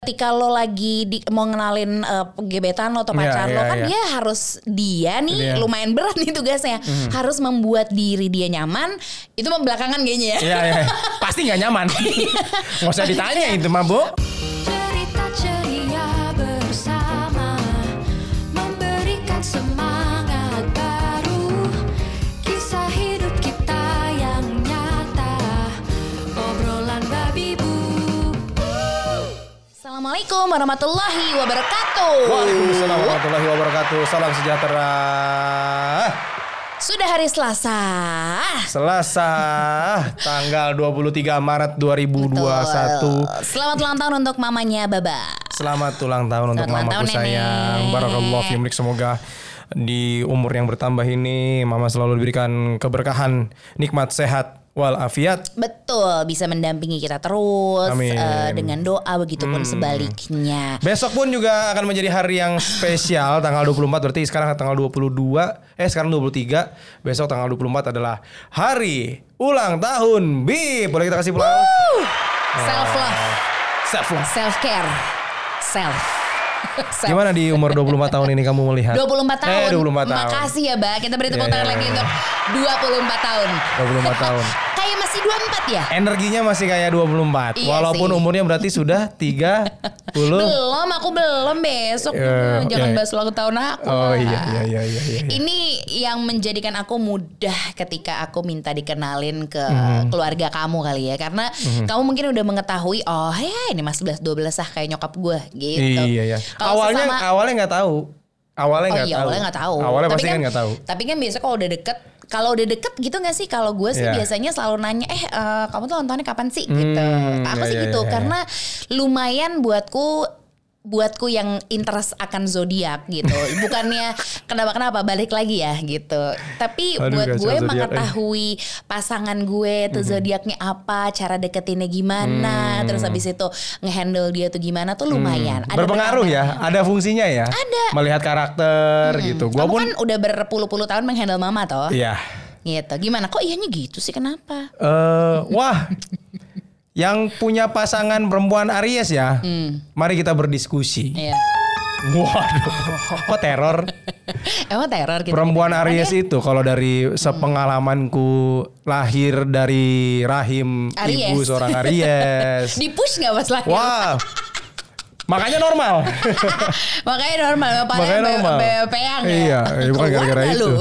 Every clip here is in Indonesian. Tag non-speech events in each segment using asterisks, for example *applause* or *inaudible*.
ketika lo lagi di, mau ngenalin uh, gebetan lo atau Iya, pacar lo iya, kan iya. dia harus dia nih. Hmm. lumayan berat nih tugasnya harus membuat diri dia nyaman itu mah belakangan kayaknya ya Iya, iya. Pasti nggak nyaman. *laughs* Nggak usah ditanya itu mah, Bu. Assalamualaikum warahmatullahi wabarakatuh Waalaikumsalam warahmatullahi wabarakatuh. Salam sejahtera. sudah hari Selasa Selasa tanggal 23 Maret 2021. Betul. Selamat ulang tahun untuk mamanya Baba Selamat ulang tahun untuk Selamat ulang mamaku tahun, sayang. Nenek. Fiik. Semoga di umur yang bertambah ini mama selalu diberikan keberkahan, nikmat sehat wal afiat. Betul bisa mendampingi kita terus Amin. eh, dengan doa begitupun sebaliknya. Besok pun juga akan menjadi hari yang spesial *laughs* tanggal 24 berarti sekarang tanggal 22 eh sekarang 23 besok tanggal 24 adalah hari ulang tahun Bi boleh kita kasih pulang? Self love self love self care Self. Gimana di umur 24 tahun ini kamu melihat 24 tahun. eh 24 tahun Makasih ya, Mbak. Kita beri tepuk Iya, tangan iya, lagi iya. untuk 24 tahun. 24 tahun Kayak masih 24 ya? energinya masih kayak 24 Iya walaupun sih. umurnya berarti sudah 30 Belum, aku belum besok. Iya, Jangan iya. bahas ulang tahun aku. oh lah. iya iya iya iya, iya. Ini yang menjadikan aku mudah ketika aku minta dikenalin ke Mhm. keluarga kamu kali ya. Karena kamu mungkin udah mengetahui, oh ya ini mas 11-12 ah kayak nyokap gue gitu. Iya iya. Awalnya sesama- awalnya nggak tahu. Awalnya Oh nggak iya tahu. awalnya nggak tahu. Awalnya Tapi pasti kan nggak tahu. Tapi kan biasa kalau udah deket, kalau udah deket gitu nggak sih? Kalau gue sih Iya. biasanya selalu nanya, eh eh, kamu tuh nontonnya kapan sih? Gitu. Hmm, Aku iya, sih iya, gitu iya. karena lumayan buatku buatku yang interest akan zodiak gitu. *laughs* Bukannya kenapa-kenapa balik lagi ya gitu. Tapi Aduh, buat gue zodiak, eh. mengetahui pasangan gue tuh zodiaknya apa, cara deketinnya gimana, terus habis itu ngehandle dia tuh gimana tuh lumayan. Ada Hmm. Berpengaruh ya, ada fungsinya ya. Ada. Melihat karakter gitu. Gua Kamu pun kan udah berpuluh-puluh tahun menghandle mama toh. Iya. Gitu. Gimana? Kok iyanya gitu sih? Kenapa? Eh, wah. *laughs* Yang punya pasangan perempuan Aries ya. Mari kita berdiskusi. Iya. Waduh. Kok teror? *laughs* Emang teror gitu. Perempuan Aries itu kalau dari sepengalamanku lahir dari rahim Aries. ibu seorang Aries. *laughs* Di push gak pas lahir? Wah. Makanya normal. *laughs* Makanya normal. Makanya normal. Peyang ya. Iya, eh, bukan gara-gara itu. *laughs*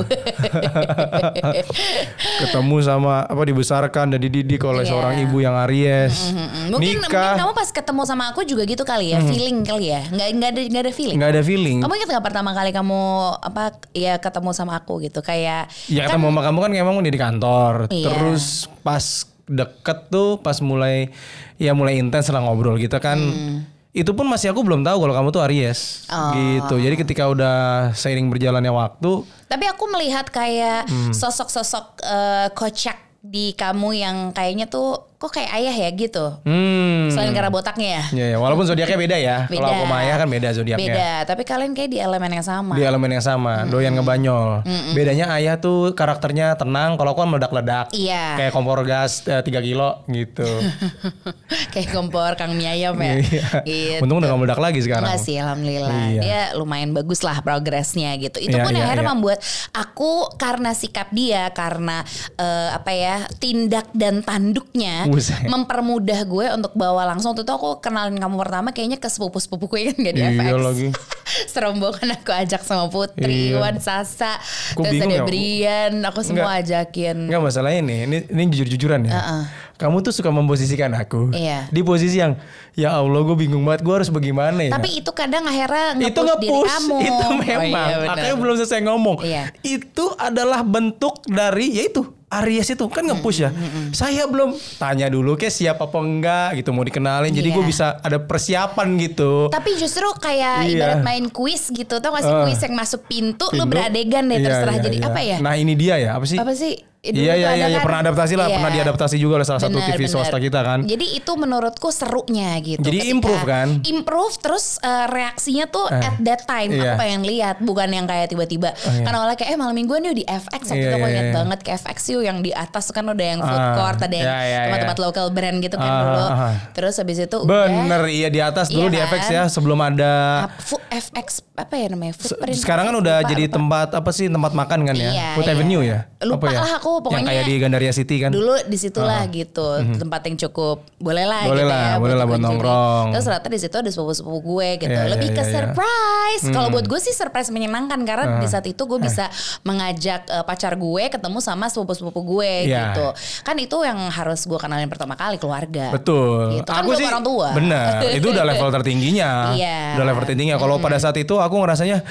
Ketemu sama apa dibesarkan dan dididik oleh Iya. seorang ibu yang Aries. Mm, Mungkin, mungkin Nikah kamu pas ketemu sama aku juga gitu kali ya. Feeling kali ya. Nggak, nggak, ada, nggak ada feeling. nggak ada feeling. Kamu ingat gak pertama kali kamu apa ya ketemu sama aku gitu kayak Ya ketemu sama kamu kan emang udah di kantor. Iya. Terus pas deket tuh pas mulai ya mulai intens lah ngobrol gitu kan. Itu pun masih aku belum tahu kalau kamu tuh Aries. Oh. Gitu. Jadi ketika udah seiring berjalannya waktu, Tapi aku melihat kayak Hmm. sosok-sosok eh, kocak di kamu yang kayaknya tuh kok kayak ayah ya gitu. hmm. Selain karena botaknya ya. Ya, ya, walaupun zodiaknya beda ya. Kalau Beda. aku sama Ayah kan beda zodiaknya. Beda, tapi kalian kayak di elemen yang sama. Di elemen yang sama, doyan ngebanyol. Bedanya ayah tuh karakternya tenang, kalau aku kan meledak-ledak. Iya. Kayak kompor gas eh, 3 kilo gitu. *laughs* kayak kompor Kang Mie Ayam ya. Iya. gitu. Untung udah gak meledak lagi sekarang. Enggak sih, alhamdulillah. Iya. Dia lumayan bagus lah progresnya gitu. Itu Iya, pun iya, akhirnya iya. membuat aku karena sikap dia, karena eh, apa ya tindak dan tanduknya Buset. *laughs* mempermudah gue untuk bawa langsung. Waktu itu aku kenalin kamu pertama kayaknya ke sepupu-sepupuku yang gak di Iya FX. lagi. *laughs* Serombongan aku ajak sama Putri, Iya. Wan Sasa, Aku terus ada ya. Brian, aku semua Enggak. ajakin. Enggak masalah ini, ini, ini jujur-jujuran ya. Heeh. Kamu tuh suka memposisikan aku Iya. di posisi yang ya Allah gue bingung banget gue harus bagaimana ya. Tapi itu kadang akhirnya itu nge-push diri nge-push kamu. itu Oh memang iya, benar. makanya belum selesai ngomong Iya. itu adalah bentuk dari yaitu Aries itu kan nge-push ya saya belum tanya dulu ke siapa apa enggak gitu mau dikenalin jadi Iya. gue bisa ada persiapan gitu Tapi justru kayak Iya. ibarat main kuis gitu. Tau gak sih Eh. kuis yang masuk pintu, lu Pintu. beradegan deh Iya, terserah iya, jadi iya. apa ya? nah ini dia ya apa sih Apa sih? Iya iya iya ya, kan- pernah adaptasi lah, Iya. pernah diadaptasi juga oleh salah satu Bener, TV bener. swasta kita kan. Jadi itu menurutku serunya gitu. Jadi Ketika- improve kan? Improve terus eh, reaksinya tuh Eh, at that time iya. aku pengen lihat bukan yang kayak tiba-tiba. iya. Karena awalnya kayak eh malam mingguan yuk di FX waktu Iya, itu aku iya, ingat iya. banget ke FX yuk yang di atas tuh kan udah yang food Ah, court ada yang iya, iya, tempat-tempat iya. local brand gitu kan Ah, dulu. ah. Terus habis itu Bener iya di atas dulu Iya di kan? FX ya sebelum ada udah FX apa ya namanya? Food sekarang kan apa udah jadi tempat apa sih tempat makan kan ya? Iya, Food iya. Avenue ya? Lupa apa ya? lah aku, Yang pokoknya kayak di Gandaria City kan. Dulu di situlah gitu tempat yang cukup boleh lah Boleh gitu lah, ya boleh lah buat nongkrong. Terus ternyata di situ ada sepupu-sepupu gue gitu. Iya, Lebih iya, ke iya, iya. surprise. Kalau buat gue sih surprise menyenangkan karena di saat itu gue bisa mengajak eh, pacar gue ketemu sama sepupu-sepupu gue Iya. gitu. Kan itu yang harus gue kenalin pertama kali keluarga. Betul. Gitu. Kan belum orang tua. Bener. Itu udah level *laughs* tertingginya. Iya. Udah level tertingginya. Kalau pada saat itu aku ngerasanya,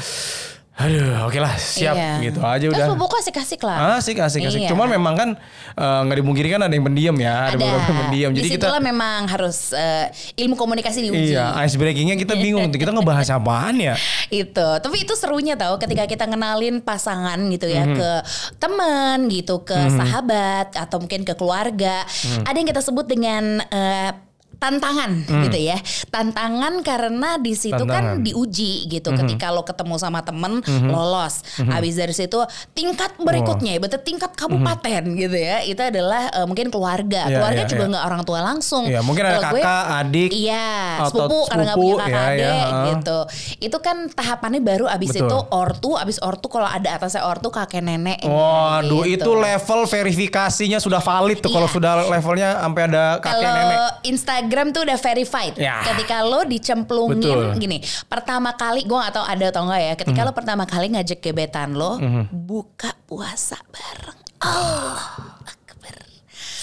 aduh, oke lah, siap Iya. gitu aja Terus udah. sepupuku asik-asik lah. Asik, asik, asik. Iya. Cuman memang kan eh, nggak dimungkiri kan ada yang pendiam ya, ada, ada. yang pendiam. Jadi kita memang harus eh, ilmu komunikasi diuji. Iya, ice breakingnya kita bingung. kita ngebahas apaan ya? *laughs* itu tapi itu serunya tau ketika kita kenalin pasangan gitu ya Mhm. ke teman gitu ke sahabat atau mungkin ke keluarga Mhm. ada yang kita sebut dengan eh, tantangan gitu ya tantangan karena di situ Tantangan. kan diuji gitu Mhm. ketika lo ketemu sama temen lolos habis dari situ tingkat berikutnya berarti tingkat kabupaten gitu ya itu adalah eh, mungkin keluarga Iya, keluarga iya, juga iya. nggak orang tua langsung Iya, mungkin ada gue- kakak, adik, iya sepupu karena nggak punya kakak ya, ya, adik heeh. gitu itu kan tahapannya baru abis Betul. itu ortu abis ortu kalau ada atasnya ortu kakek nenek Waduh, gitu. itu level verifikasinya sudah valid tuh. Kalau Iya. sudah levelnya sampai ada kakek kalau nenek. Instagram tuh udah verified. Ya. Ketika lo dicemplungin Betul. Mhm. gini, pertama kali gue gak tahu ada atau enggak ya. Ketika lo pertama kali ngajak gebetan lo buka puasa bareng. Akbar.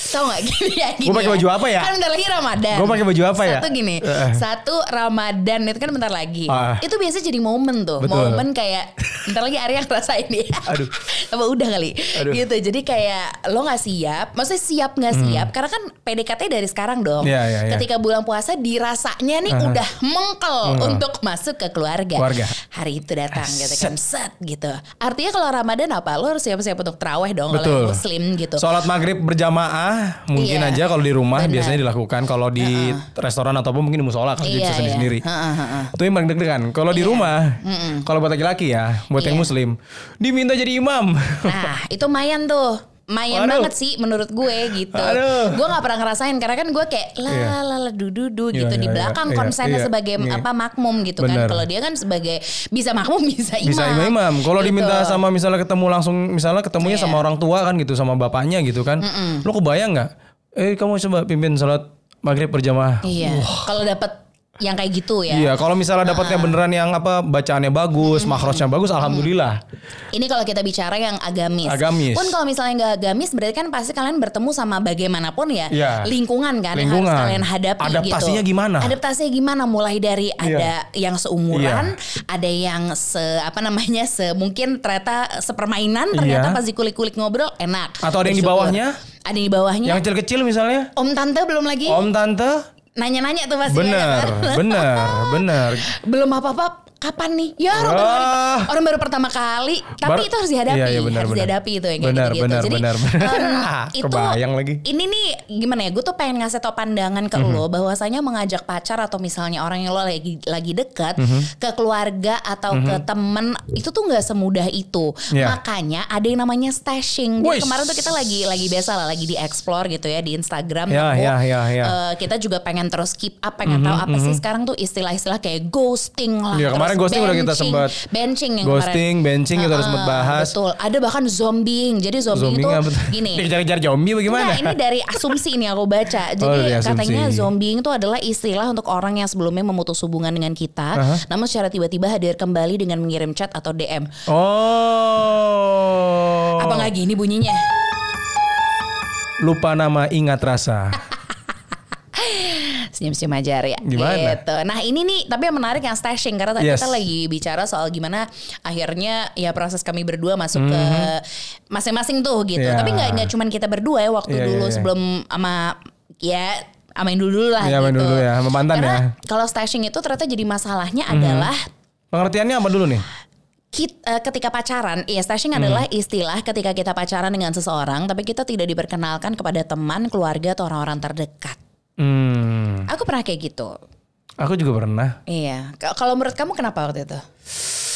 Tau gak *laughs* gini ya gini Gua pakai ya. baju apa ya? Kan bentar lagi Ramadan Gua pakai baju apa ya? Satu gini Eh. Satu Ramadan itu kan bentar lagi Ah. Itu biasanya jadi momen tuh Betul. Momen kayak Bentar lagi Arya ngerasain ya Aduh. *laughs* Apa udah kali Aduh. Hmm. Gitu jadi kayak Lo gak siap Maksudnya siap gak siap Karena kan PDKT dari sekarang dong Iya, iya, iya. Ketika bulan puasa dirasanya nih udah mengkel Untuk masuk ke keluarga Keluarga. Hari itu datang gitu kan Set gitu Artinya kalau Ramadan apa Lo harus siap-siap untuk terawih dong Kalau Betul. yang muslim gitu Sholat maghrib berjamaah mungkin Iya. aja kalau di rumah Benar. biasanya dilakukan. Kalau di restoran ataupun mungkin di musola kalau Iya, bisa sendiri sendiri. iya. Heeh, heeh. Itu yang paling deg-degan. Kalau di rumah, kalau buat laki-laki ya, buat yang Iya. muslim, diminta jadi imam. Nah, itu mayan tuh. Mayan Aduh. banget sih menurut gue gitu. Aduh. Gue gak pernah ngerasain karena kan gue kayak la Iya. la la du du du Iya, gitu di iya, belakang iya, konsennya iya, sebagai iya. apa makmum gitu Bener. kan. Kalau dia kan sebagai bisa makmum *laughs* bisa imam. bisa imam-imam. Kalau Gitu. diminta sama misalnya ketemu langsung, misalnya ketemunya Iya. sama orang tua kan gitu, sama bapaknya gitu kan. Lo kebayang nggak? Eh kamu coba pimpin sholat maghrib berjamaah. Iya. Kalau dapat yang kayak gitu ya. Iya, kalau misalnya dapatnya beneran yang apa bacaannya bagus, makrosnya bagus, alhamdulillah. Ini kalau kita bicara yang agamis. Agamis. Pun kalau misalnya nggak agamis, berarti kan pasti kalian bertemu sama bagaimanapun ya Iya. lingkungan kan yang Lingkungan. harus kalian hadapi Adaptasinya gitu. gimana? Iya. Adaptasinya gimana? Mulai dari ada yang seumuran, ada yang se apa namanya se mungkin ternyata sepermainan, ternyata Iya. pas dikulik-kulik ngobrol enak. Atau ada yang di bawahnya? Ada yang di bawahnya. Yang kecil-kecil misalnya, Om tante belum lagi om tante, nanya-nanya tuh pasti bener, ya kan? bener, bener. belum apa-apa kapan nih? Ya orang baru, Ah. orang baru pertama kali, tapi Baru- itu harus dihadapi, Iya, iya, benar, harus benar. dihadapi itu yang kayak Benar, gitu-gitu. benar, Jadi benar, benar. em, *laughs* itu Kebayang lagi. Ini nih gimana ya? Gue tuh pengen ngasih tau pandangan Mhm. ke lo bahwasanya mengajak pacar atau misalnya orang yang lo lagi lagi dekat Mhm. ke keluarga atau ke temen itu tuh nggak semudah itu. Iya. Makanya ada yang namanya stashing. Jadi kemarin tuh kita lagi lagi biasa lah lagi di explore gitu ya di Instagram. Ya, nemu, ya, ya, ya. eh, kita juga pengen terus keep up, pengen tahu apa sih sekarang tuh istilah-istilah kayak ghosting lah. Iya, kemarin ghosting udah kita benching, sempat. benching yang Ghosting, kemarin. benching kita udah sempat Heeh, bahas. Betul. Ada bahkan zombieing. Jadi zombie Zombie itu apa tuh? gini. *laughs* Dikejar-kejar zombie bagaimana? Enggak, ini dari asumsi ini aku baca. Jadi dari asumsi. katanya zombieing itu adalah istilah untuk orang yang sebelumnya memutus hubungan dengan kita, Aha. namun secara tiba-tiba hadir kembali dengan mengirim chat atau DM. Oh. Apa nggak gini bunyinya? Lupa nama ingat rasa. *laughs* Senyum-senyum aja ya. Gimana? Gitu. Nah ini nih, tapi yang menarik yang stashing karena tadi Yes. kita lagi bicara soal gimana akhirnya ya proses kami berdua masuk ke masing-masing tuh gitu. Iya. Tapi nggak nggak cuman kita berdua ya waktu Iya, dulu iya, iya. sebelum sama ya sama yang dulu lah yang gitu. dulu ya, sama mantan Karena ya. kalau stashing itu ternyata jadi masalahnya Mhm. adalah Pengertiannya apa dulu nih? kit- eh, ketika pacaran, ya stashing Hmm. adalah istilah ketika kita pacaran dengan seseorang, tapi kita tidak diperkenalkan kepada teman, keluarga atau orang-orang terdekat. Hmm. Aku pernah kayak gitu. Aku juga pernah. Iya. Kalau menurut kamu kenapa waktu itu?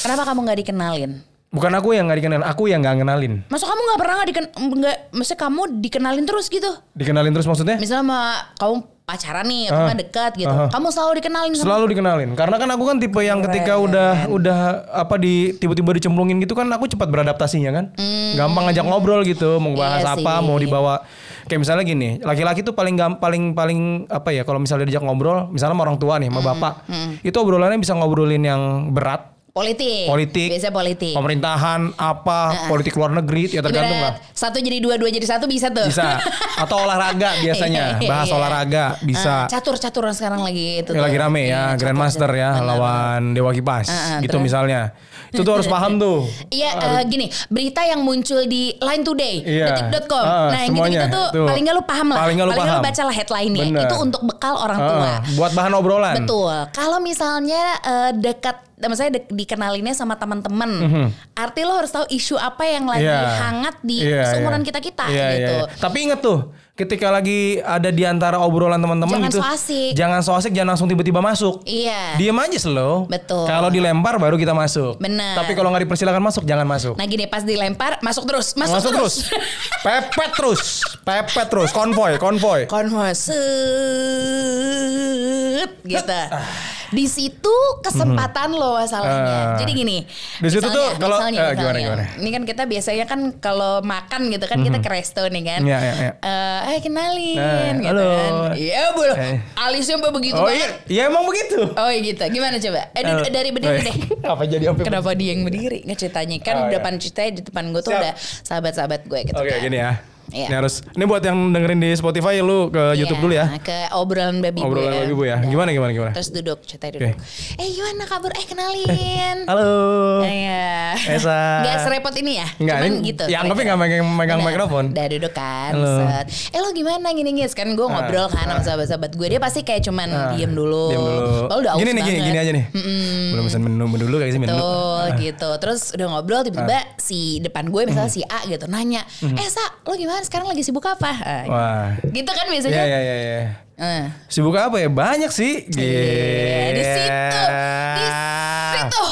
Kenapa kamu nggak dikenalin? Bukan aku yang nggak dikenalin, aku yang nggak ngenalin. Masuk kamu nggak pernah nggak diken, nggak, maksudnya kamu dikenalin terus gitu? Dikenalin terus maksudnya? Misalnya sama kamu pacaran nih atau nggak dekat gitu, Aha. kamu selalu dikenalin sama Selalu dikenalin. Karena kan aku kan tipe yang ketika udah udah apa di tiba-tiba dicemplungin gitu kan aku cepat beradaptasinya kan. Gampang ngajak ngobrol gitu, mau bahas Hmm. Iya apa, sih. mau dibawa kayak misalnya gini, laki-laki tuh paling gam, paling paling apa ya kalau misalnya diajak ngobrol, misalnya sama orang tua nih, sama Hmm. bapak. Itu obrolannya bisa ngobrolin yang berat, politik. politik, Biasanya politik. pemerintahan, apa, politik luar negeri, ya tergantung lah. Ibarat satu jadi dua, dua jadi satu bisa tuh. Bisa. Atau *laughs* olahraga biasanya, Iya, bahas iya. olahraga bisa. Ah, catur-caturan sekarang lagi itu. Ya, tuh. lagi rame ya, Iya, Grandmaster catur. ya, Benar. lawan Dewa Kipas, ah, gitu terus? misalnya. Itu tuh harus paham tuh. Iya eh, gini berita yang muncul di Line Today, Iya. detik.com. Ah, nah yang gitu-gitu tuh Tuh. paling nggak lu paham lah. Paling nggak lu paham. baca lah headline-nya. Bener. Itu untuk bekal orang tua. Ah, buat bahan obrolan. Betul. Kalau misalnya eh, dekat, misalnya de- dikenalinnya sama teman-teman, arti lo harus tahu isu apa yang lagi. Iya. hangat di Iya, seumuran iya. kita kita Iya, gitu. iya. Tapi inget tuh, ketika lagi ada di antara obrolan teman-teman Jangan gitu, so asik. jangan so asik, jangan langsung tiba-tiba masuk. Iya. Diam aja slow. Betul. Kalau dilempar baru kita masuk. Bener. Tapi kalau nggak dipersilakan masuk, jangan masuk. Nah gini pas dilempar masuk terus, masuk, Masuk terus. Pepet terus. Pepet terus. Konvoy, konvoy. konvoy set gitu. Di situ kesempatan lo masalahnya. Ah. Jadi gini. Di situ tuh kalau- misalnya, eh, gimana, misalnya. gimana? Ini kan kita biasanya kan kalau makan gitu kan kita ke resto nih kan. Iya, iya, iya. Eh, eh kenalin Nah, gitu halo. kan. Iya boleh. Eh. Alisnya mbak begitu Oh banget. iya, iya emang begitu. Oh iya gitu. Gimana coba? Eh Halo. dari berdiri Oh, deh. *laughs* Apa jadi sampai Kenapa dia yang berdiri? Nggak ceritanya kan Oh, iya. depan ceritanya di depan gue tuh Siap. udah sahabat-sahabat gue gitu Oke kan. gini ya. Iya. Ini harus ini buat yang dengerin di Spotify lu ke YouTube Iya, dulu ya. Ke obrolan baby Bu Obrolan baby Bu ya. Udah. Gimana gimana gimana? Terus duduk, ceritanya duduk. Eh gimana kabar? Eh kenalin. Halo. Iya. Esa. Gak serepot ini ya? Enggak, Cuman ini gitu. ya anggapnya nggak megang, megang mikrofon. Udah duduk kan. Halo. set. Eh lo gimana gini-gini? Kan gue ngobrol kan sama sahabat-sahabat gue. Dia pasti kayak cuman Ah, diem dulu. Diem dulu. Oh, udah gini nih, gini, gini aja nih. Belum pesan menu, menu dulu kayak sih menu. Betul gitu. Terus udah ngobrol tiba-tiba Ah. si depan gue misalnya Hmm. si A gitu nanya, "Eh, Sa, lo gimana sekarang lagi sibuk apa?" Ah, Wah. Gitu kan Iya, biasanya. iya, iya, iya. Eh. Sibuk apa ya? Banyak sih. Iya, di situ, di Iya. situ,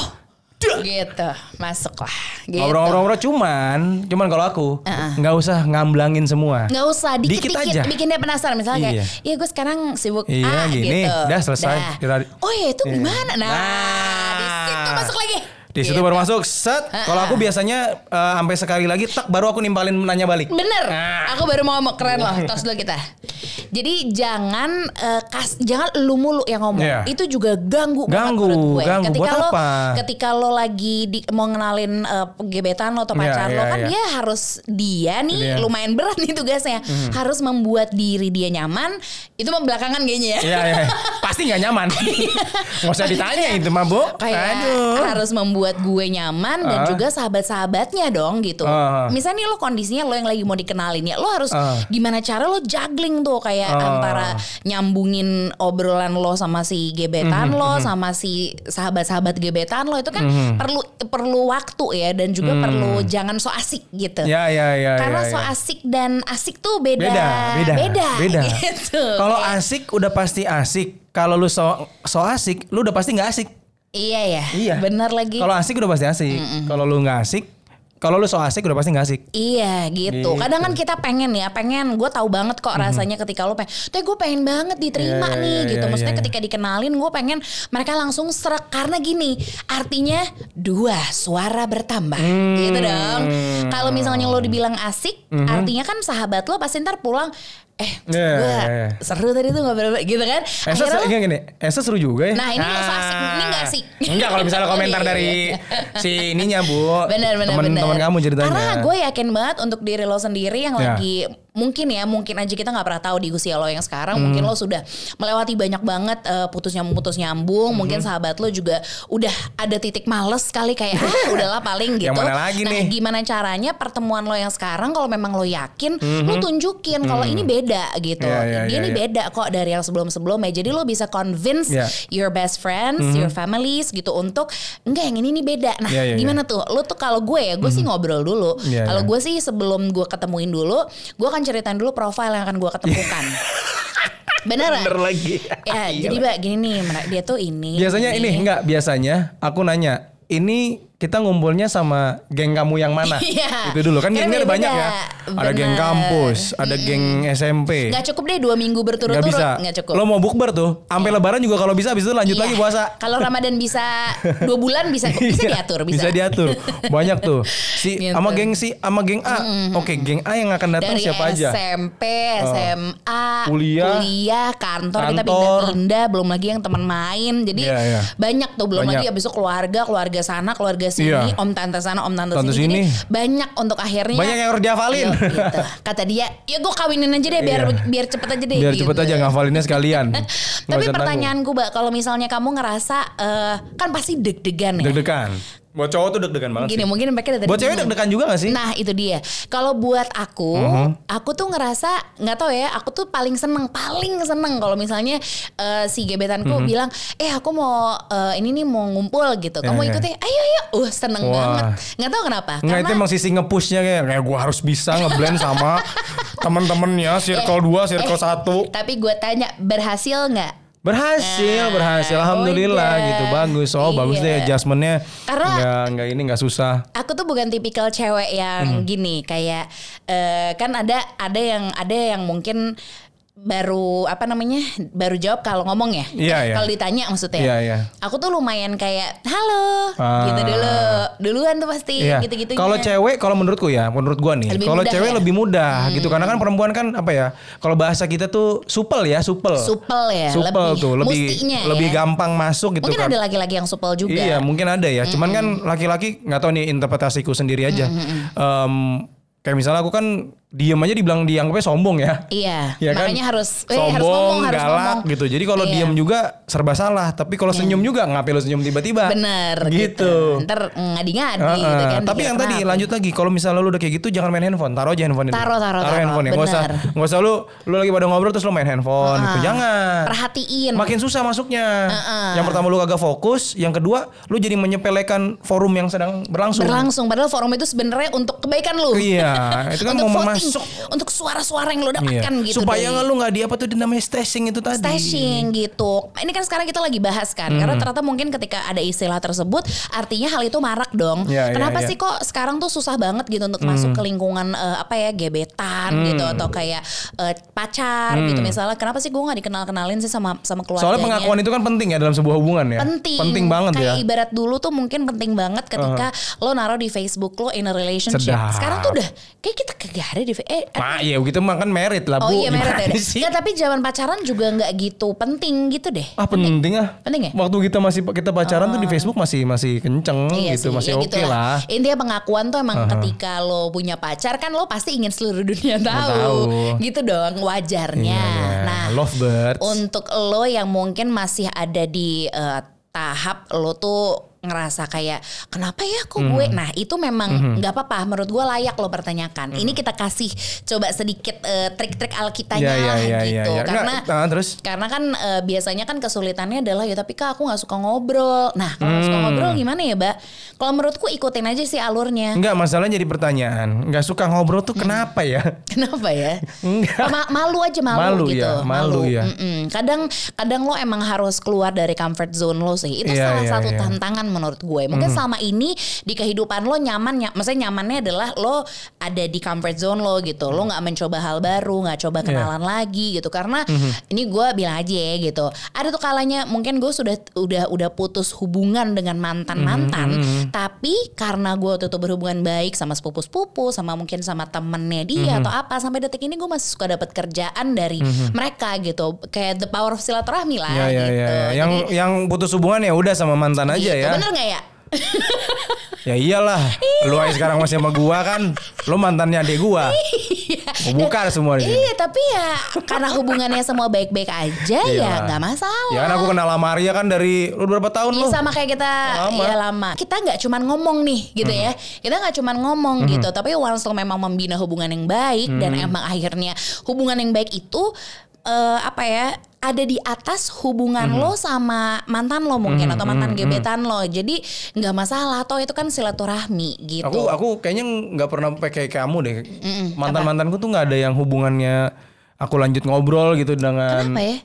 gitu, masuk lah. Gitu. Ngobrol-ngobrol cuman, cuman kalau aku nggak usah ngamblangin semua. Nggak usah Dikit dikit-dikit aja. bikin dia penasaran misalnya Iya. kayak, iya gue sekarang sibuk Iya, A gini. gitu. Udah, selesai. Kita- Oh ya itu Iya. gimana? Nah, Nah. di situ masuk lagi. Di situ Gitu. baru masuk set. Kalau aku biasanya eh, sampai sekali lagi tak baru aku nimpalin nanya balik. Bener, Nah. aku baru mau ngomong keren loh, tos dulu kita. Jadi jangan eh, kas, jangan lu mulu yang ngomong. Iya. Itu juga ganggu, banget Ganggu, menurut gue. ganggu. Ketika Buat lo, apa? ketika lo lagi di, mau ngenalin eh, gebetan lo atau Iya, pacar lo iya, kan iya. dia harus dia nih Iya. lumayan berat nih tugasnya, harus membuat diri dia nyaman. Itu mah belakangan kayaknya ya. Iya, iya. Pasti nggak nyaman. *laughs* Nggak usah ditanya itu mah, Bu. kayak Aduh. harus membuat gue nyaman dan Ah. juga sahabat-sahabatnya dong gitu. Ah. Misalnya nih lo kondisinya lo yang lagi mau dikenalin ya, lo harus Ah. gimana cara lo juggling tuh kayak Ah. antara nyambungin obrolan lo sama si gebetan Mhm, lo sama si sahabat-sahabat gebetan lo itu kan Mhm. perlu perlu waktu ya dan juga perlu jangan so asik gitu. Hmm. Ya, ya, ya. Karena ya, so ya. asik dan asik tuh beda. beda, beda, beda, beda. *laughs* gitu. Kalau Kayak- asik udah pasti asik. Kalau lu so so asik, lu udah pasti nggak asik. Iya ya, Iya. benar lagi. Kalau asik udah pasti asik. Kalau lu nggak asik, kalau lu so asik udah pasti nggak asik. Iya gitu. Gitu. Kadang kan kita pengen ya, pengen. Gue tahu banget kok rasanya ketika lo pengen. Tapi gue pengen banget diterima Iya, nih iya, gitu. iya, Maksudnya iya. ketika dikenalin gue pengen mereka langsung serak karena gini. Artinya dua suara bertambah gitu dong. Kalau misalnya lo dibilang asik, artinya kan sahabat lo pasti ntar pulang. Eh, Iya, gue iya, iya. seru tadi tuh ngobrol gitu kan. Esa Akhirnya lo- gini, Esa seru juga ya. Nah, ini lo so asik, ini nggak asik. Enggak kalau misalnya *laughs* komentar Iya, dari iya. si ininya Bu. Benar benar benar. Temen-temen kamu ceritanya. Karena gue yakin banget untuk diri lo sendiri yang Ya. lagi mungkin ya mungkin aja kita nggak pernah tahu di usia lo yang sekarang. Mungkin lo sudah melewati banyak banget eh, putus nyambung. Putus nyambung mungkin sahabat lo juga udah ada titik males kali kayak ah *laughs* udahlah paling gitu. Yang mana lagi nah nih? gimana caranya pertemuan lo yang sekarang kalau memang lo yakin lo tunjukin kalau ini beda gitu. Iya, iya, dia iya, ini iya. beda kok dari yang sebelum sebelumnya jadi lo bisa convince Iya. your best friends your families gitu untuk enggak yang ini nih beda. Nah Iya, iya, iya. gimana tuh? Lo tuh kalau gue ya gue sih ngobrol dulu. Iya, kalau iya. gue sih sebelum gue ketemuin dulu gue akan ceritain dulu profil yang akan gue ketemukan *laughs* beneran Bener lagi. ya Iya. jadi mbak gini nih dia tuh ini Biasanya ini enggak biasanya aku nanya, ini kita ngumpulnya sama geng kamu yang mana? *laughs* Iya. Itu dulu kan gengnya ada banyak ya. beda-beda. Ada geng Bener. kampus, ada geng SMP. nggak cukup deh dua minggu berturut-turut bisa. nggak cukup Lo mau bukber tuh, sampai lebaran juga kalau bisa habis itu lanjut Iya. lagi puasa. Kalau Ramadan bisa dua bulan bisa *laughs* bisa Iya, diatur bisa. diatur. Banyak tuh. Si Gitu. sama geng si sama geng A. Oke, geng A yang akan datang Dari siapa aja? Oh. SMP, SMA, Kuliah. kuliah, kantor, kita Kantor. pindah-pindah, belum lagi yang teman main. Jadi Iya, iya. banyak tuh, belum Banyak. lagi abis itu keluarga, keluarga sana, keluarga sini, Iya. om tante sana, om tante, Tante sini. Sini. banyak untuk akhirnya. Banyak yang harus dihafalin. Gitu. Kata dia, ya gue kawinin aja deh biar Iya. biar cepet aja deh. Biar gitu. cepet aja ngafalinnya sekalian. Nggak Tapi pertanyaanku, Mbak, kalau misalnya kamu ngerasa eh, kan pasti deg-degan ya. Deg-degan. Buat cowok tuh deg-degan banget Gini sih. mungkin mereka dari Buat cewek deg-degan juga gak sih? Nah itu dia. Kalau buat aku, Mhm. aku tuh ngerasa nggak tahu ya. Aku tuh paling seneng, paling seneng kalau misalnya eh, si gebetanku Mhm. bilang, eh aku mau eh, ini nih mau ngumpul gitu. Kamu Ya, ya. ikut ya? Ayo ayo. Uh seneng Wah. banget. Nggak tahu kenapa. Enggak itu emang sisi nge-pushnya kayak kayak gue harus bisa ngeblend sama *laughs* temen-temennya circle 2, circle eh, 1. Tapi gue tanya berhasil nggak? Berhasil, Nah, berhasil. Alhamdulillah udah. gitu. Bagus. Oh, bagus deh Iya. adjustmentnya. Karena- Enggak, enggak ini enggak susah. aku tuh bukan tipikal cewek Hmm. yang gini kayak eh, kan ada ada yang ada yang mungkin baru apa namanya baru jawab kalau ngomong ya Iya, iya. kalau ditanya maksudnya Iya, iya. aku tuh lumayan kayak halo Ah. gitu dulu duluan tuh pasti Iya. gitu gitu Kalau cewek, kalau menurutku ya, menurut gua nih, kalau cewek ya? lebih mudah gitu karena kan perempuan kan apa ya? Kalau bahasa kita tuh supel ya, supel. supel ya supel lebih tuh, lebih mustinya lebih ya. gampang masuk gitu mungkin kan. ada laki-laki yang supel juga Iya mungkin ada ya. Cuman kan laki-laki nggak tahu nih interpretasiku sendiri aja. Em, kayak misalnya aku kan diem aja dibilang dianggapnya sombong ya. Iya, *laughs* Ya kan? makanya harus eh, sombong, harus ngomong, harus galak ngomong. gitu. Jadi kalau Iya. diem juga serba salah. Tapi kalau senyum juga ngapain lu senyum tiba-tiba? bener Gitu. ntar ngadi-ngadi Heeh. gitu kan Tapi yang tadi kenapa. lanjut lagi kalau misalnya lu udah kayak gitu jangan main handphone taruh aja handphone Taruh, taruh, taruh. handphone ya nggak usah nggak usah lu lu lagi pada ngobrol terus lu main handphone gitu Ah. jangan perhatiin makin susah masuknya Heeh. yang pertama lu kagak fokus yang kedua lu jadi menyepelekan forum yang sedang berlangsung berlangsung padahal forum itu sebenarnya untuk kebaikan lu Iya, *laughs* itu kan mau masuk. untuk suara-suara yang lo Iya. dapatkan gitu supaya deh. nggak lu nggak di apa tuh namanya stashing itu tadi stashing gitu. Ini kan sekarang kita lagi bahas kan, karena Hmm. ternyata mungkin ketika ada istilah tersebut, artinya hal itu marak dong. Iya, iya, Kenapa iya. sih kok sekarang tuh susah banget gitu untuk masuk ke lingkungan eh, apa ya gebetan Hmm. gitu atau kayak eh, pacar gitu misalnya. Kenapa sih gue nggak dikenal kenalin sih sama sama keluarganya? soalnya pengakuan itu kan penting ya dalam sebuah hubungan ya penting penting banget kayak ya ibarat dulu tuh mungkin penting banget ketika lo naruh di Facebook lo in a relationship Sedap. sekarang tuh udah kayak kita kagak ada di eh Nah, ya gitu mah kan merit lah Oh bu iya merit ya. sih? Nggak, tapi zaman pacaran juga nggak gitu penting gitu deh. Ah penting, ah. Penting ya? Waktu kita masih kita pacaran tuh di Facebook masih masih kenceng Iya gitu, sih, masih ya oke gitu lah. Intinya pengakuan tuh emang ketika lo punya pacar kan lo pasti ingin seluruh dunia tahu. tahu. Gitu dong wajarnya. Iya, Nah, lovebirds. untuk lo yang mungkin masih ada di eh, tahap lo tuh ngerasa kayak kenapa ya kok gue Hmm. nah itu memang nggak apa-apa menurut gue layak lo pertanyakan ini kita kasih coba sedikit eh, trik-trik alkitanya iya, lah iya, gitu iya, iya. karena Nggak, nah, terus? karena kan eh, biasanya kan kesulitannya adalah ya tapi kak aku nggak suka ngobrol nah kalau nggak suka Hmm. ngobrol gimana ya mbak kalau menurutku ikutin aja sih alurnya Enggak, masalahnya jadi pertanyaan. Enggak suka ngobrol tuh kenapa ya? *laughs* Kenapa ya? Ma- malu aja malu, Malu gitu. ya, malu ya. Mm-mm. Kadang kadang lo emang harus keluar dari comfort zone lo sih. Itu Iya, salah iya, satu iya. tantangan menurut gue. Mungkin selama ini di kehidupan lo nyaman ya. Maksudnya nyamannya adalah lo ada di comfort zone lo gitu. Lo nggak mencoba hal baru, nggak coba Iya. kenalan lagi gitu. Karena Mhm. ini gue bilang aja ya gitu. Ada tuh kalanya mungkin gue sudah udah udah putus hubungan dengan mantan mantan, Mhm, tapi karena gue waktu itu berhubungan baik sama sepupu-sepupu, sama mungkin sama temennya Mhm. dia atau apa, sampai detik ini gue masih suka dapat kerjaan dari mereka gitu, kayak the power of silaturahmi lah Ya ya gitu. ya. Yang yang putus hubungan ya udah sama mantan aja ya. Bener gak ya? Ya iyalah. Lu aja sekarang masih sama gua kan. Lo mantannya adik gua. Mau buka semua di sini. Iya tapi ya karena hubungannya semua baik-baik aja ya Iya. nggak masalah. Ya kan aku kenal sama Arya kan dari lu berapa tahun Iya lu? sama kayak kita Lama. ya lama. Kita nggak cuman ngomong nih gitu ya. Kita nggak cuman ngomong gitu, tapi once lo memang membina hubungan yang baik dan emang akhirnya hubungan yang baik itu eh, apa ya? Ada di atas hubungan lo sama mantan lo mungkin atau mantan gebetan lo. Jadi nggak masalah toh itu kan silaturahmi gitu. Aku aku kayaknya nggak pernah pakai kayak kamu deh. Mantan mantanku tuh nggak ada yang hubungannya aku lanjut ngobrol gitu dengan. Kenapa ya?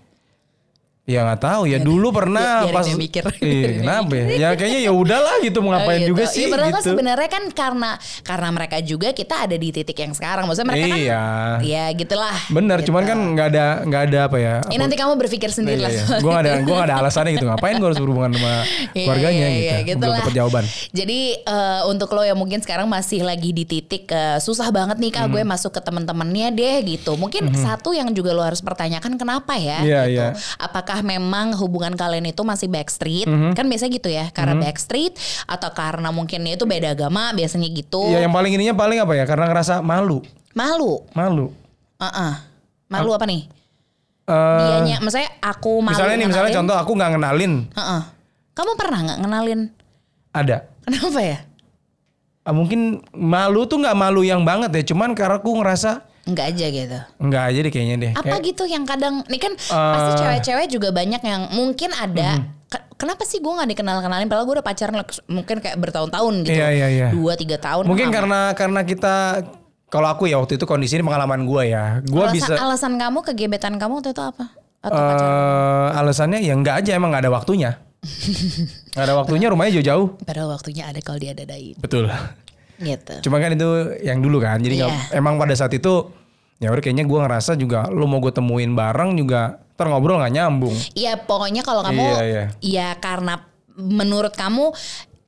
Ya nggak tahu ya dulu pernah biarin pas. dia mikir. *laughs* Iya kenapa ya? Ya kayaknya ya udahlah gitu mau ngapain Oh, gitu. juga sih Iya, padahal kan gitu. sebenarnya kan karena karena mereka juga kita ada di titik yang sekarang. Maksudnya mereka Iya. kan ya gitulah. Bener, Gitu. cuman kan nggak ada nggak ada apa ya? Ini nanti kamu berpikir sendiri Iya, lah. iya. Gue gak ada gue gak ada alasannya gitu. Ngapain gue harus berhubungan sama *laughs* Iya, keluarganya iya, iya, gitu. Belum gitulah. dapat jawaban. Jadi eh, untuk lo yang mungkin sekarang masih lagi di titik eh, susah banget nih kak Hmm. gue masuk ke teman-temannya deh gitu. Mungkin satu yang juga lo harus pertanyakan kenapa ya Iya, gitu. iya. Apakah memang hubungan kalian itu masih backstreet? Hmm. Kan biasanya gitu ya, karena backstreet atau karena mungkin itu beda agama biasanya gitu. Iya yang paling ininya paling apa ya? Karena ngerasa malu. Malu. Malu. Heeh. Malu apa nih? Eh, Dianya, misalnya aku malu. misalnya nih, misalnya contoh aku nggak ngenalin. Heeh. Kamu pernah nggak ngenalin? Ada. Kenapa ya? Ah, mungkin malu tuh nggak malu yang banget ya. Cuman karena aku ngerasa Enggak aja gitu. nggak aja deh kayaknya deh. Apa Kayak- gitu yang kadang, nih kan pasti Eh. cewek-cewek juga banyak yang mungkin ada. ke- Kenapa sih gue nggak dikenal-kenalin? Padahal gue udah pacaran mungkin kayak bertahun-tahun gitu. Iya, iya, iya. Dua tiga tahun. Mungkin lama. karena karena kita kalau aku ya waktu itu kondisi ini pengalaman gue ya. Gue bisa alasan kamu kegebetan kamu waktu itu apa? Atau pacaran? alasannya ya nggak aja emang nggak ada waktunya. *laughs* Nggak ada waktunya rumahnya jauh-jauh. Padahal waktunya ada kalau dia dadain. Betul. Gitu. Cuma kan itu yang dulu kan. Jadi nggak- Iya. emang pada saat itu ya udah kayaknya gue ngerasa juga lu mau gue temuin bareng juga ntar ngobrol nggak nyambung. Iya pokoknya kalau kamu Iya, iya. ya karena menurut kamu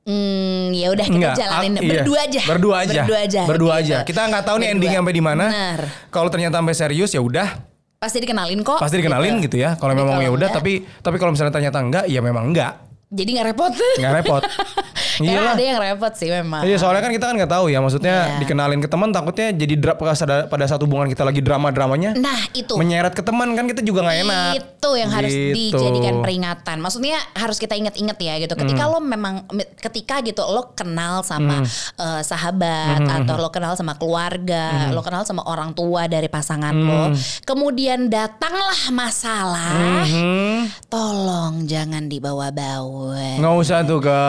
mm, ya udah kita Enggak, jalanin iya. berdua aja. Berdua aja. Berdua aja. Berdua gitu. aja. Kita nggak tahu nih Berdua. endingnya sampai di mana. Kalau ternyata sampai serius ya udah Pasti dikenalin kok. pasti dikenalin gitu, ya. Kalau memang ya udah tapi tapi kalau misalnya ternyata enggak ya memang enggak. Jadi nggak repot. Nggak repot. *laughs* Iyalah. ada yang repot sih memang. Iya soalnya kan kita kan nggak tahu ya maksudnya Iya. dikenalin ke teman takutnya jadi drop pada saat hubungan kita lagi drama dramanya Nah itu. menyeret ke teman kan kita juga nggak enak. Itu yang harus Gitu. dijadikan peringatan. Maksudnya harus kita inget-inget ya gitu. Ketika Hmm. lo memang ketika gitu lo kenal sama eh, sahabat Hmm, atau lo kenal sama keluarga, lo kenal sama orang tua dari pasangan Hmm. lo, kemudian datanglah masalah, Hmm, tolong jangan dibawa-bawa. Nggak usah tuh ke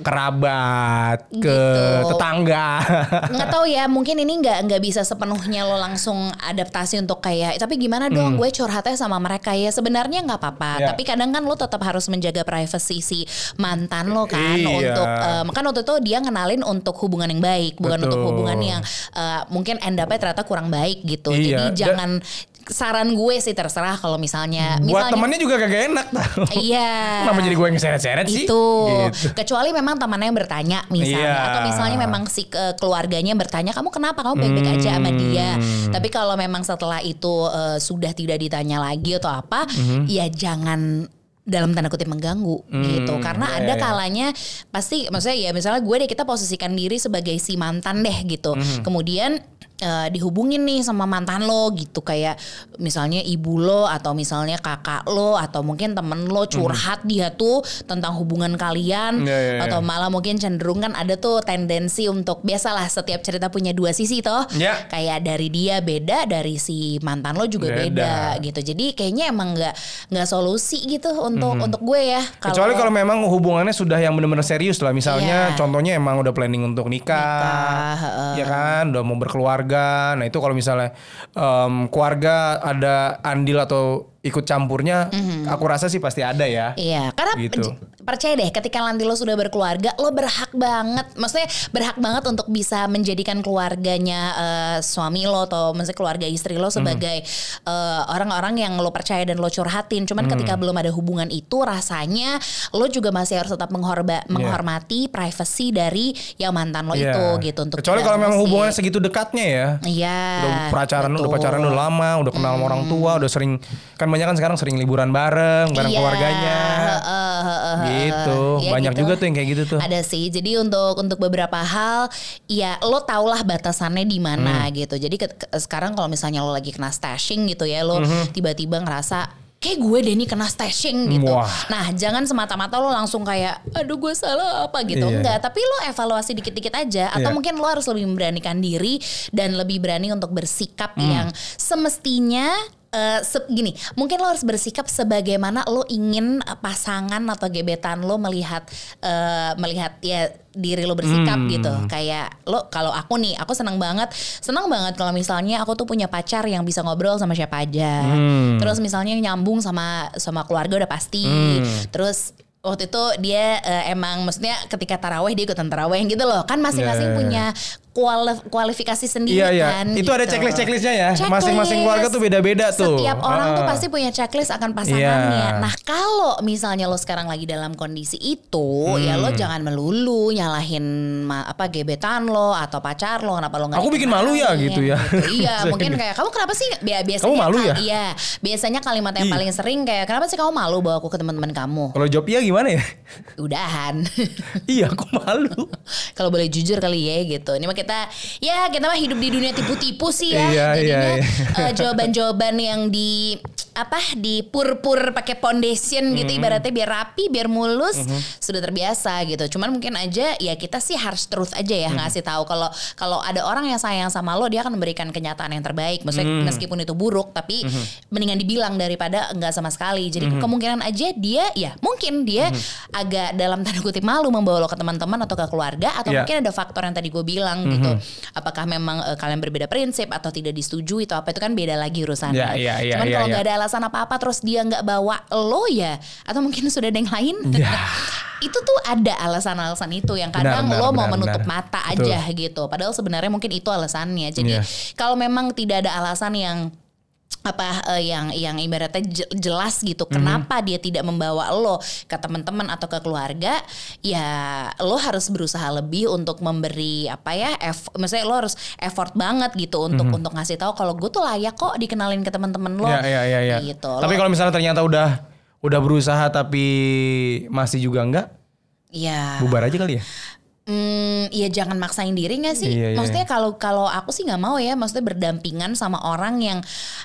kerabat, ke Gitu. tetangga. *laughs* nggak tahu ya mungkin ini nggak nggak bisa sepenuhnya lo langsung adaptasi untuk kayak tapi gimana dong gue curhatnya sama mereka ya sebenarnya nggak apa-apa Hmm. Ya. tapi kadang kan lo tetap harus menjaga privasi si mantan lo kan Iya. untuk eh, kan waktu itu dia ngenalin untuk hubungan yang baik bukan untuk Betul. hubungan yang eh, mungkin end up-nya ternyata kurang baik gitu Iya, jadi jangan saran gue sih terserah kalau misalnya Buat misalnya temennya juga kagak enak tau. Iya. *laughs* Kenapa jadi gue yang seret-seret sih? itu Gitu. kecuali memang temannya yang bertanya misalnya Iya. atau misalnya memang si ke- keluarganya bertanya kamu kenapa kamu baik-baik aja sama Hmm. dia tapi kalau memang setelah itu eh, sudah tidak ditanya lagi atau apa Hmm. ya jangan dalam tanda kutip mengganggu gitu karena iya, ada iya. kalanya pasti maksudnya ya misalnya gue deh kita posisikan diri sebagai si mantan deh gitu Hmm. kemudian eh, dihubungin nih sama mantan lo gitu kayak misalnya ibu lo atau misalnya kakak lo atau mungkin temen lo curhat dia tuh tentang hubungan kalian Iya, iya, iya. atau malah mungkin cenderung kan ada tuh tendensi untuk biasalah setiap cerita punya dua sisi toh Ya. kayak dari dia beda dari si mantan lo juga beda, Beda. gitu jadi kayaknya emang nggak nggak solusi gitu untuk untuk gue ya Kecuali kalau memang hubungannya sudah yang benar-benar serius lah. Misalnya Iya. contohnya emang udah planning untuk nikah. Nikah, heeh. ya kan, udah mau berkeluarga. Nah, itu kalau misalnya em, keluarga ada andil atau ikut campurnya, aku rasa sih pasti ada ya. Iya, karena Gitu. percaya deh ketika nanti lo sudah berkeluarga, lo berhak banget, maksudnya berhak banget untuk bisa menjadikan keluarganya eh, suami lo atau maksudnya keluarga istri lo sebagai eh, orang-orang yang lo percaya dan lo curhatin. Cuman ketika belum ada hubungan itu, rasanya lo juga masih harus tetap menghorba- menghormati privasi dari yang mantan lo Iya. itu gitu untuk Kecuali kalau memang hubungannya segitu dekatnya ya. Iya. Udah pacaran udah betul. pacaran udah lama, udah kenal sama orang tua, udah sering kan teman-temannya kan sekarang sering liburan bareng, bareng Iya, keluarganya. heeh, heeh, heeh. Gitu. Iya Banyak gitu. juga tuh yang kayak gitu tuh. Ada sih. Jadi untuk untuk beberapa hal ya lo tau lah batasannya di mana Hmm. gitu. Jadi ke- ke- sekarang kalau misalnya lo lagi kena stashing gitu ya, lo Hmm. tiba-tiba ngerasa kayak gue deh nih kena stashing gitu. Wah. Nah, jangan semata-mata lo langsung kayak aduh gue salah apa gitu. Iya. Enggak, tapi lo evaluasi dikit-dikit aja atau Iya. mungkin lo harus lebih memberanikan diri dan lebih berani untuk bersikap Hmm. yang semestinya eh, se- gini, mungkin lo harus bersikap sebagaimana lo ingin pasangan atau gebetan lo melihat eh, melihat ya diri lo bersikap Hmm. gitu. Kayak lo kalau aku nih, aku senang banget, senang banget kalau misalnya aku tuh punya pacar yang bisa ngobrol sama siapa aja. Hmm. Terus misalnya nyambung sama sama keluarga udah pasti. Hmm. Terus waktu itu dia eh, emang maksudnya ketika taraweh dia ikutan taraweh gitu loh. Kan masing-masing Ya, ya, ya. punya kuali- kualifikasi sendiri Iya iya. kan. Itu ada gitu. checklist-checklistnya ya. Checklist. Masing-masing keluarga tuh beda-beda tuh. Setiap orang tuh Ah. pasti punya checklist akan pasangannya. Iya. Nah kalau misalnya lo sekarang lagi dalam kondisi itu, ya Hmm. lo jangan melulu nyalahin ma- apa gebetan lo atau pacar lo kenapa lo nggak Aku bikin malu ya, gitu ya. Iya *laughs* mungkin kayak kamu kenapa sih Bia- biasanya Kamu malu ya? Iya biasanya kalimat yang Ih. paling sering kayak kenapa sih kamu malu bawa aku ke teman-teman kamu? Kalau jawab iya gimana ya? Udahan. *laughs* iya aku malu. Kalau boleh jujur kali ya gitu. Ini mah kita ya kita mah hidup di dunia tipu-tipu sih ya. Iya, Jadinya iya, iya. eh, jawaban-jawaban yang di apa di pur-pur pakai foundation gitu ibaratnya biar rapi, biar mulus, sudah terbiasa gitu. Cuman mungkin aja ya kita sih harus truth aja ya ngasih tahu kalau kalau ada orang yang sayang sama lo dia akan memberikan kenyataan yang terbaik. Maksudnya meskipun itu buruk tapi mendingan dibilang daripada enggak sama sekali. Jadi kemungkinan aja dia ya mungkin dia agak dalam tanda kutip malu membawa lo ke teman-teman atau ke keluarga atau Iya. mungkin ada faktor yang tadi gue bilang gitu. Apakah memang eh, kalian berbeda prinsip atau tidak disetujui atau apa itu kan beda lagi urusannya. Iya, iya, iya, Cuman iya, kalau iya. nggak ada alasan apa-apa terus dia nggak bawa lo ya atau mungkin *laughs* sudah ada yang lain. Iya. itu tuh ada alasan-alasan itu yang Benar, kadang benar, lo mau benar, menutup benar. mata Betul. aja gitu. Padahal sebenarnya mungkin itu alasannya. Jadi Iya. kalau memang tidak ada alasan yang apa eh, yang yang ibaratnya je- jelas gitu Mhm. kenapa dia tidak membawa lo ke teman-teman atau ke keluarga ya lo harus berusaha lebih untuk memberi apa ya eff- maksudnya lo harus effort banget gitu untuk untuk ngasih tahu kalau gue tuh layak kok dikenalin ke teman-teman lo Iya iya iya. iya. gitu Tapi kalau misalnya ternyata udah udah berusaha tapi masih juga enggak, ya bubar aja kali ya. Hmm, ya jangan maksain diri gak sih? Iya, iya. Maksudnya kalau kalau aku sih nggak mau ya, maksudnya berdampingan sama orang yang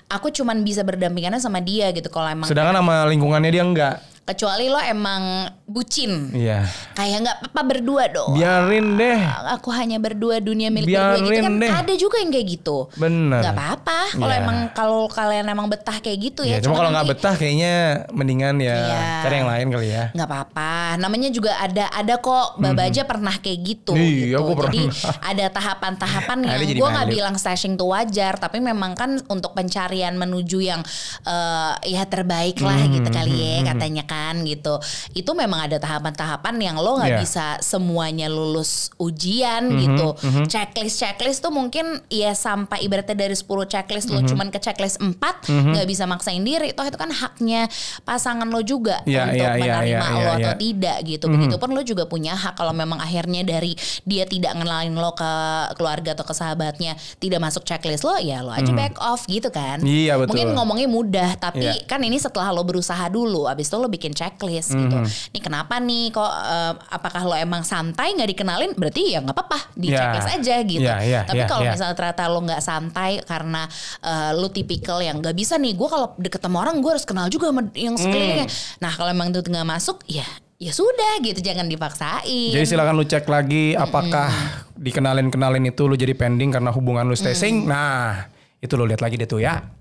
aku cuman bisa berdampingannya sama dia gitu. Kalau emang Sedangkan sama lingkungannya dia enggak. kecuali lo emang bucin, Iya. kayak nggak apa berdua dong. Biarin deh. Aku hanya berdua dunia milik berdua gitu Biarin kan deh. ada juga yang kayak gitu. Bener. Gak apa-apa kalau Iya. emang kalau kalian emang betah kayak gitu ya. Ya, cuma kalau nggak betah kayaknya mendingan ya Iya. cari yang lain kali ya. nggak apa-apa namanya juga ada ada kok baba aja pernah kayak gitu Iya, gitu jadi pernah. ada tahapan-tahapan Ada *laughs* yang jadi gue nggak bilang stashing tuh wajar tapi memang kan untuk pencarian menuju yang eh, ya terbaik lah Hmm, gitu kali ya katanya kan gitu itu memang ada tahapan-tahapan yang lo nggak Iya. bisa semuanya lulus ujian Hmm, gitu checklist checklist tuh mungkin ya sampai ibaratnya dari 10 checklist Hmm. lo cuman ke checklist 4 nggak bisa maksain diri toh itu kan haknya pasangan lo juga Iya, untuk iya, iya, menerima iya, lo iya, atau iya. tidak gitu. Begitupun lo juga punya hak kalau memang akhirnya dari dia tidak ngenalin lo ke keluarga atau ke sahabatnya tidak masuk checklist lo, ya lo aja back off gitu kan. Iya, betul. Mungkin ngomongnya mudah, tapi Iya. kan ini setelah lo berusaha dulu, abis itu lo bikin checklist gitu. Ini kenapa nih kok eh, apakah lo emang santai nggak dikenalin? Berarti ya nggak apa-apa di checklist aja gitu. Iya, iya, tapi iya, kalau iya. misalnya ternyata lo nggak santai karena eh, lo tipikal yang nggak bisa nih, gue kalau deket sama orang gue harus kenal juga sama yang sekelilingnya. Hmm. Nah kalau emang itu nggak masuk, ya ya sudah gitu, jangan dipaksain. Jadi silakan lu cek lagi apakah dikenalin-kenalin itu lu jadi pending karena hubungan lu stashing. Nah, itu lu lihat lagi deh tuh ya.